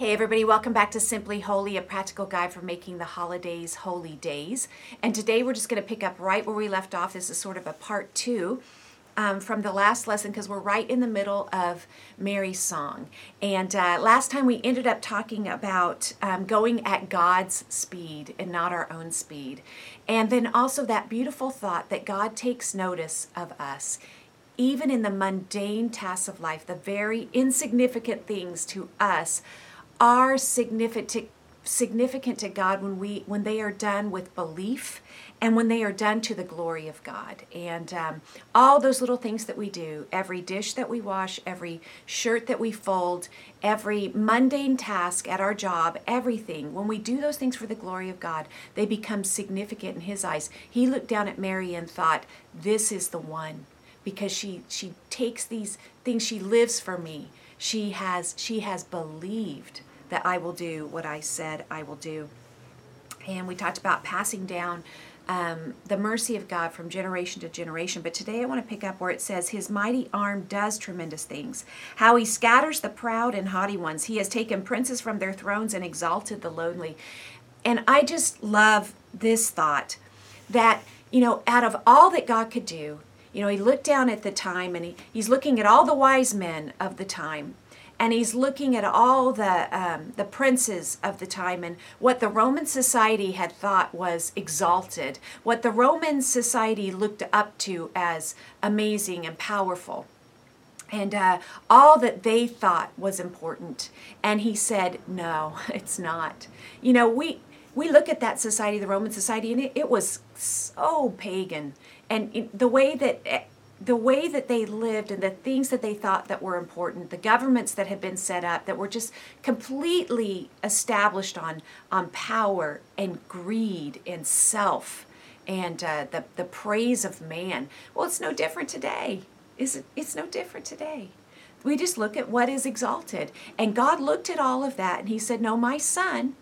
Hey, everybody, welcome back to Simply Holy, a practical guide for making the holidays holy days. And today we're just going to pick up right where we left off. This is sort of a part two um, from the last lesson because we're right in the middle of Mary's song. And uh, last time we ended up talking about um, going at God's speed and not our own speed. And then also that beautiful thought that God takes notice of us even in the mundane tasks of life, the very insignificant things to us are significant significant to God when we when they are done with belief and when they are done to the glory of God. And um, all those little things that we do, every dish that we wash, every shirt that we fold, every mundane task at our job, everything, when we do those things for the glory of God, they become significant in His eyes. He looked down at Mary and thought, "This is the one," because she she takes these things. She lives for me. She has she has believed that I will do what I said I will do. And we talked about passing down um, the mercy of God from generation to generation. But today I want to pick up where it says, His mighty arm does tremendous things. How He scatters the proud and haughty ones. He has taken princes from their thrones and exalted the lonely. And I just love this thought that, you know, out of all that God could do, you know, he looked down at the time and he, he's looking at all the wise men of the time and he's looking at all the um, the princes of the time and what the Roman society had thought was exalted, what the Roman society looked up to as amazing and powerful, and uh, all that they thought was important. And he said, "No, it's not." You know, we we look at that society, the Roman society, and it, it was so pagan, and the way that the way that they lived and the things that they thought that were important, the governments that had been set up that were just completely established on on power and greed and self and uh, the the praise of man. Well, it's no different today. Is it? It's no different today. We just look at what is exalted, and God looked at all of that and He said, "No, my son."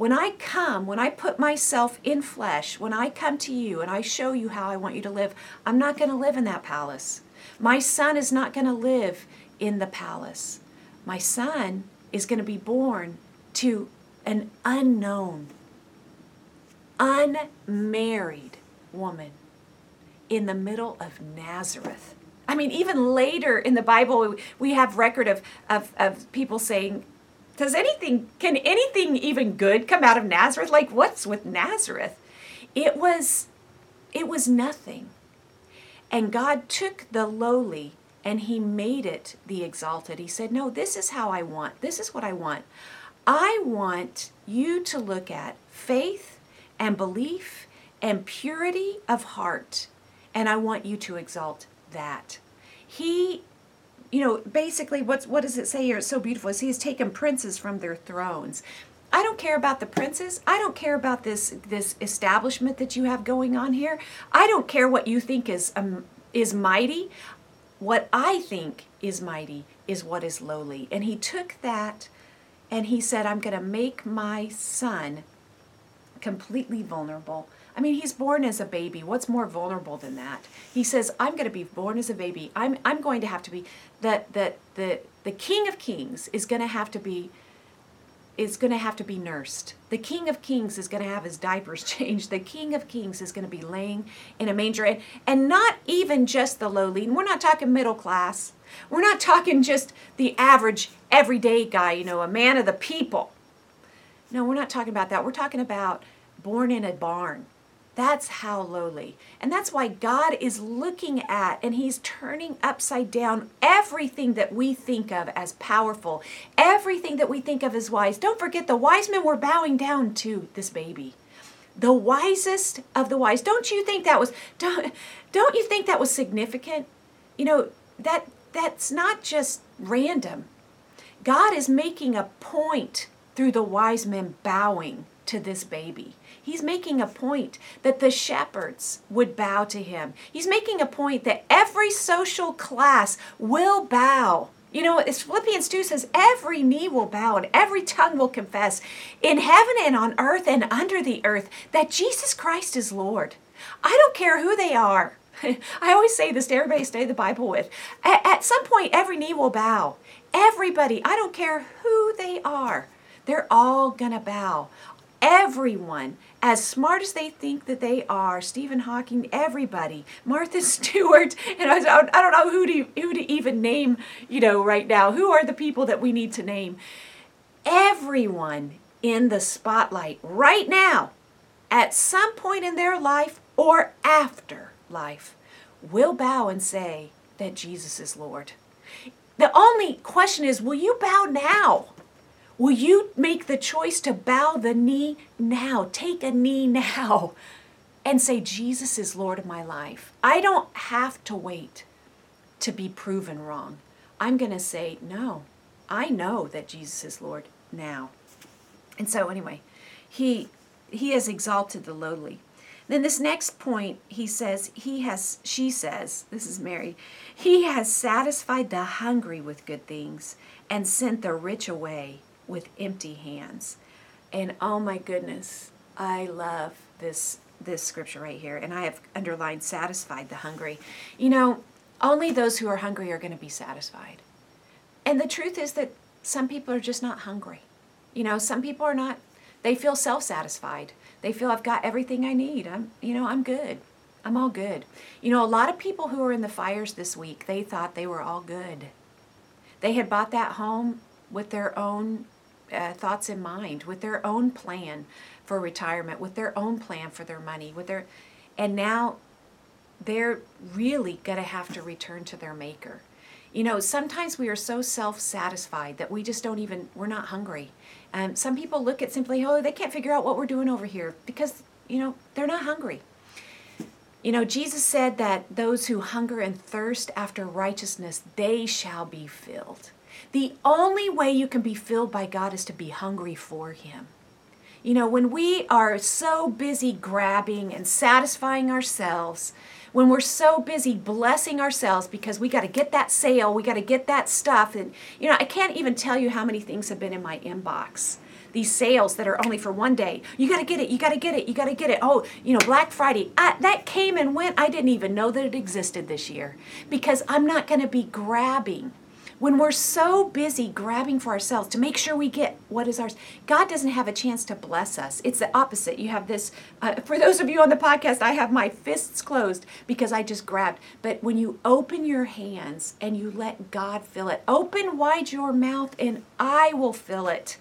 When I come, when I put myself in flesh, when I come to you and I show you how I want you to live, I'm not going to live in that palace. My son is not going to live in the palace. My son is going to be born to an unknown, unmarried woman in the middle of Nazareth. I mean, even later in the Bible, we have record of, of, of people saying, does anything can anything even good come out of Nazareth? Like what's with Nazareth? It was it was nothing. And God took the lowly and he made it the exalted. He said, "No, this is how I want. This is what I want. I want you to look at faith and belief and purity of heart, and I want you to exalt that." He you know, basically, what's what does it say here? It's so beautiful. He's taken princes from their thrones. I don't care about the princes. I don't care about this this establishment that you have going on here. I don't care what you think is um, is mighty. What I think is mighty is what is lowly. And he took that and he said, I'm going to make my son completely vulnerable. I mean, he's born as a baby. What's more vulnerable than that? He says, "I'm going to be born as a baby. I'm I'm going to have to be that that the the King of Kings is going to have to be is going to have to be nursed. The King of Kings is going to have his diapers changed. The King of Kings is going to be laying in a manger and, and not even just the lowly. And we're not talking middle class. We're not talking just the average everyday guy, you know, a man of the people. No, we're not talking about that. We're talking about born in a barn. That's how lowly. And that's why God is looking at and He's turning upside down everything that we think of as powerful, everything that we think of as wise. Don't forget, the wise men were bowing down to this baby. The wisest of the wise. Don't you think that was don't, don't you think that was significant? You know, that that's not just random. God is making a point through the wise men bowing to this baby. He's making a point that the shepherds would bow to him. He's making a point that every social class will bow. You know, as Philippians 2 says, every knee will bow and every tongue will confess in heaven and on earth and under the earth that Jesus Christ is Lord. I don't care who they are. I always say this to everybody I study the Bible with. At, some point, every knee will bow Everybody, I don't care who they are, they're all going to bow. Everyone, as smart as they think that they are, Stephen Hawking, everybody, Martha Stewart, and I, I don't know who to, who to even name, you know, right now. Who are the people that we need to name? Everyone in the spotlight right now, at some point in their life or after life, will bow and say that Jesus is Lord. The only question is will you bow now? Will you make the choice to bow the knee now? Take a knee now and say, Jesus is Lord of my life. I don't have to wait to be proven wrong. I'm going to say, no, I know that Jesus is Lord now. And so, anyway, he, he has exalted the lowly. Then this next point, he says, he has, she says, this is Mary, he has satisfied the hungry with good things and sent the rich away with empty hands. And oh my goodness, I love this this scripture right here and I have underlined satisfied the hungry. You know, only those who are hungry are going to be satisfied. And the truth is that some people are just not hungry. You know, some people are not they feel self-satisfied. They feel I've got everything I need. I'm you know, I'm good. I'm all good. You know, a lot of people who were in the fires this week, they thought they were all good. They had bought that home with their own uh, thoughts in mind, with their own plan for retirement, with their own plan for their money, with their, and now they're really going to have to return to their maker. You know, sometimes we are so self-satisfied that we just don't even we're not hungry. And um, some people look at simply, oh, they can't figure out what we're doing over here because you know they're not hungry. You know, Jesus said that those who hunger and thirst after righteousness, they shall be filled. The only way you can be filled by God is to be hungry for Him. You know, when we are so busy grabbing and satisfying ourselves, when we're so busy blessing ourselves because we got to get that sale, we got to get that stuff. And, you know, I can't even tell you how many things have been in my inbox. These sales that are only for one day. You got to get it, you got to get it, you got to get it. Oh, you know, Black Friday. I, that came and went. I didn't even know that it existed this year because I'm not going to be grabbing when we're so busy grabbing for ourselves to make sure we get what is ours, God doesn't have a chance to bless us. It's the opposite. You have this, uh, for those of you on the podcast, I have my fists closed because I just grabbed. But when you open your hands and you let God fill it, open wide your mouth and I will fill it.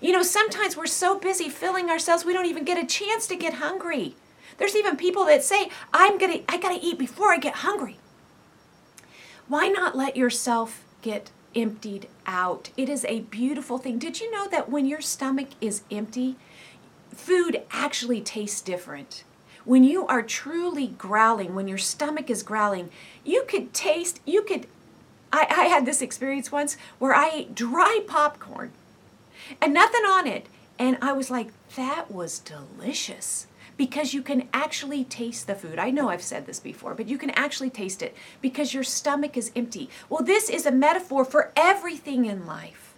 You know, sometimes we're so busy filling ourselves, we don't even get a chance to get hungry. There's even people that say, I'm gonna, I gotta eat before I get hungry. Why not let yourself get emptied out. It is a beautiful thing. Did you know that when your stomach is empty, food actually tastes different? When you are truly growling, when your stomach is growling, you could taste, you could. I, I had this experience once where I ate dry popcorn and nothing on it. And I was like, that was delicious because you can actually taste the food. I know I've said this before, but you can actually taste it because your stomach is empty. Well, this is a metaphor for everything in life.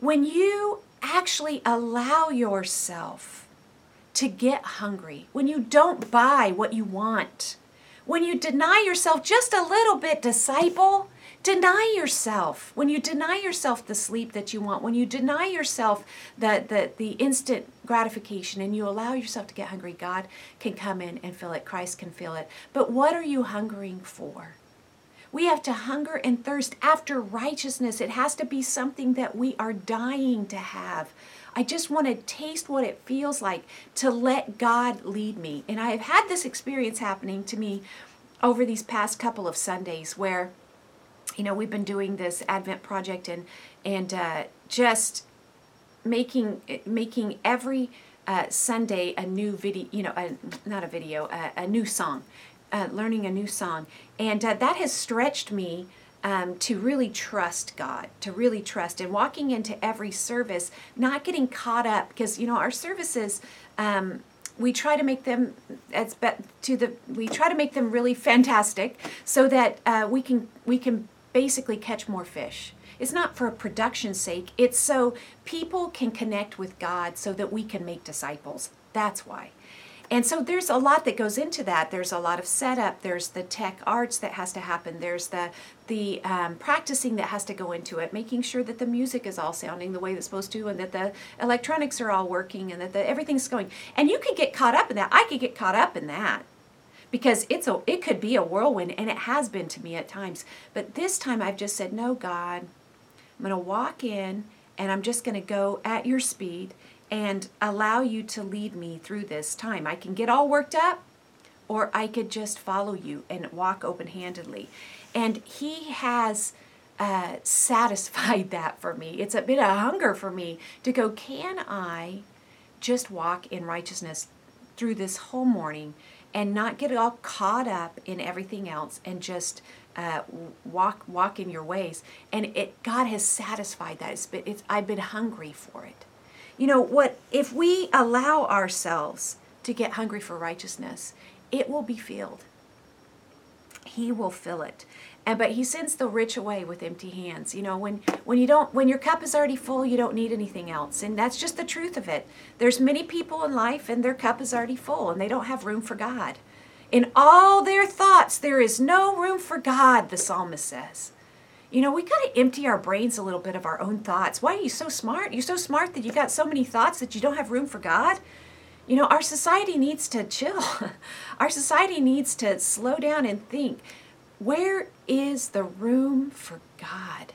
When you actually allow yourself to get hungry, when you don't buy what you want, when you deny yourself just a little bit, disciple, deny yourself. When you deny yourself the sleep that you want when you deny yourself the, the, the instant gratification and you allow yourself to get hungry god can come in and fill it. Christ can fill it. But what are you hungering for? We have to hunger and thirst after righteousness. It has to be something that we are dying to have. I just want to taste what it feels like to let God lead me. And I have had this experience happening to me over these past couple of Sundays where you know, we've been doing this Advent project and and uh, just making making every uh, Sunday a new video, you know, a, not a video, a, a new song, uh, learning a new song, and uh, that has stretched me. Um, to really trust God, to really trust, and walking into every service, not getting caught up, because you know our services, um, we try to make them as be- to the we try to make them really fantastic, so that uh, we can we can basically catch more fish. It's not for production's sake, it's so people can connect with God so that we can make disciples. That's why. And so there's a lot that goes into that. There's a lot of setup. There's the tech arts that has to happen. There's the the um, practicing that has to go into it, making sure that the music is all sounding the way it's supposed to, and that the electronics are all working, and that the, everything's going. And you could get caught up in that. I could get caught up in that because it's a it could be a whirlwind, and it has been to me at times. But this time I've just said, no, God, I'm going to walk in, and I'm just going to go at your speed and allow you to lead me through this time. I can get all worked up, or I could just follow you and walk open handedly. And He has uh, satisfied that for me. It's a bit of hunger for me to go, can I just walk in righteousness through this whole morning and not get all caught up in everything else and just uh, walk walk in your ways and it god has satisfied that it's been it's i've been hungry for it you know what? If we allow ourselves to get hungry for righteousness, it will be filled. He will fill it. And but he sends the rich away with empty hands. You know, when when you don't when your cup is already full, you don't need anything else. And that's just the truth of it. There's many people in life and their cup is already full and they don't have room for God. In all their thoughts, there is no room for God, the psalmist says. You know, we got to empty our brains a little bit of our own thoughts. Why are you so smart? You're so smart that you got so many thoughts that you don't have room for God. You know, our society needs to chill. our society needs to slow down and think. Where is the room for God?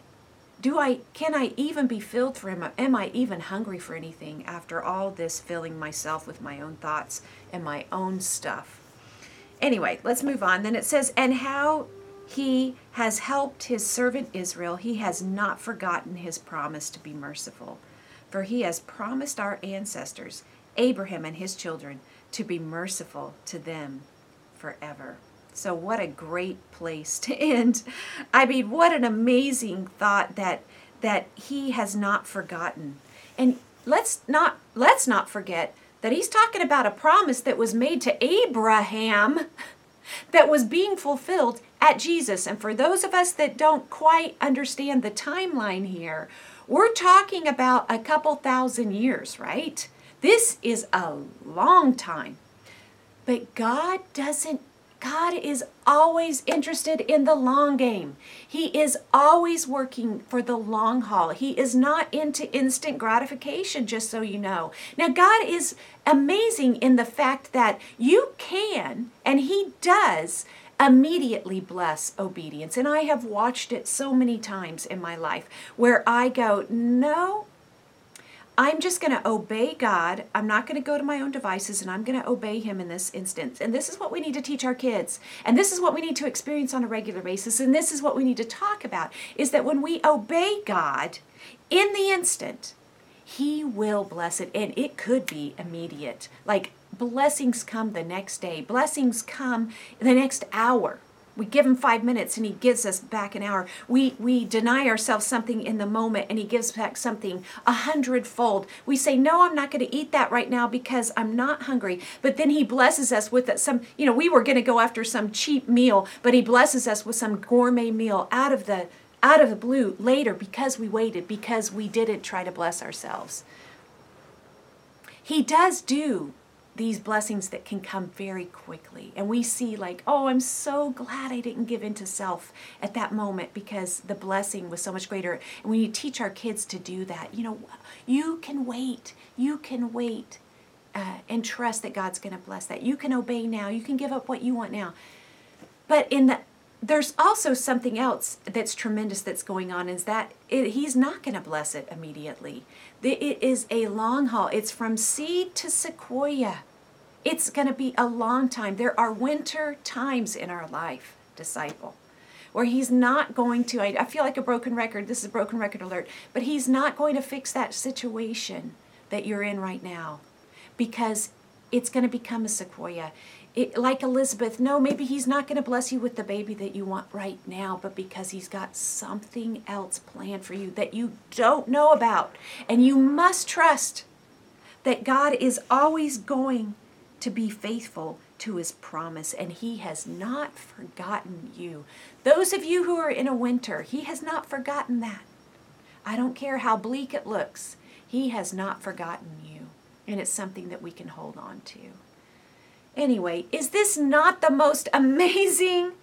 Do I can I even be filled for him? Am I even hungry for anything after all this filling myself with my own thoughts and my own stuff? Anyway, let's move on. Then it says, and how he has helped his servant Israel. He has not forgotten his promise to be merciful. For he has promised our ancestors, Abraham and his children, to be merciful to them forever. So, what a great place to end. I mean, what an amazing thought that that he has not forgotten. And let's not let's not forget that he's talking about a promise that was made to Abraham that was being fulfilled at Jesus. And for those of us that don't quite understand the timeline here, we're talking about a couple thousand years, right? This is a long time. But God doesn't God is always interested in the long game. He is always working for the long haul. He is not into instant gratification, just so you know. Now, God is amazing in the fact that you can, and He does, immediately bless obedience. And I have watched it so many times in my life where I go, no, I'm just going to obey God. I'm not going to go to my own devices and I'm going to obey Him in this instance. And this is what we need to teach our kids. And this is what we need to experience on a regular basis. And this is what we need to talk about is that when we obey God in the instant, He will bless it. And it could be immediate. Like blessings come the next day, blessings come the next hour we give him five minutes and he gives us back an hour. We we deny ourselves something in the moment and he gives back something a hundredfold. We say, No, I'm not going to eat that right now because I'm not hungry. But then he blesses us with some, you know, we were going to go after some cheap meal, but he blesses us with some gourmet meal out of the out of the blue later because we waited, because we didn't try to bless ourselves. He does do these blessings that can come very quickly. And we see, like, oh, I'm so glad I didn't give in to self at that moment because the blessing was so much greater. And when you teach our kids to do that, you know, you can wait. You can wait uh, and trust that God's going to bless that. You can obey now. You can give up what you want now. But in the there's also something else that's tremendous that's going on is that it, he's not going to bless it immediately. It is a long haul. It's from seed to sequoia. It's going to be a long time. There are winter times in our life, disciple, where He's not going to, I, I feel like a broken record. This is a broken record alert, but He's not going to fix that situation that you're in right now because it's going to become a sequoia. It, like Elizabeth, no, maybe he's not going to bless you with the baby that you want right now, but because he's got something else planned for you that you don't know about. And you must trust that God is always going to be faithful to his promise, and he has not forgotten you. Those of you who are in a winter, he has not forgotten that. I don't care how bleak it looks, he has not forgotten you. And it's something that we can hold on to. Anyway, is this not the most amazing,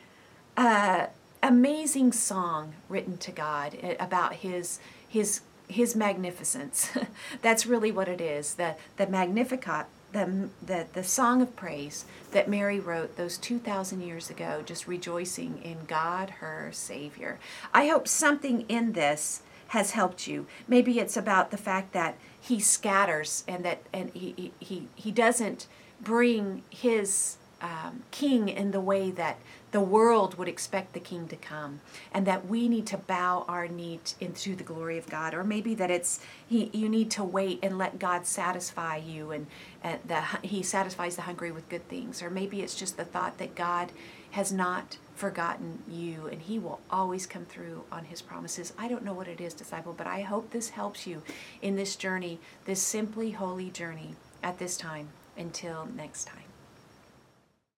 uh, amazing song written to God eh, about His His His magnificence? That's really what it is. The the Magnificat, the the the song of praise that Mary wrote those two thousand years ago, just rejoicing in God, her Savior. I hope something in this has helped you. Maybe it's about the fact that He scatters and that and He he he, he doesn't bring his um, king in the way that the world would expect the king to come and that we need to bow our knee into the glory of god. Or maybe that it's he, you need to wait and let god satisfy you and, and the, he satisfies the hungry with good things. Or maybe it's just the thought that god has not forgotten you and he will always come through on his promises. I don't know what it is disciple but i hope this helps you in this journey this simply holy journey at this time until next time.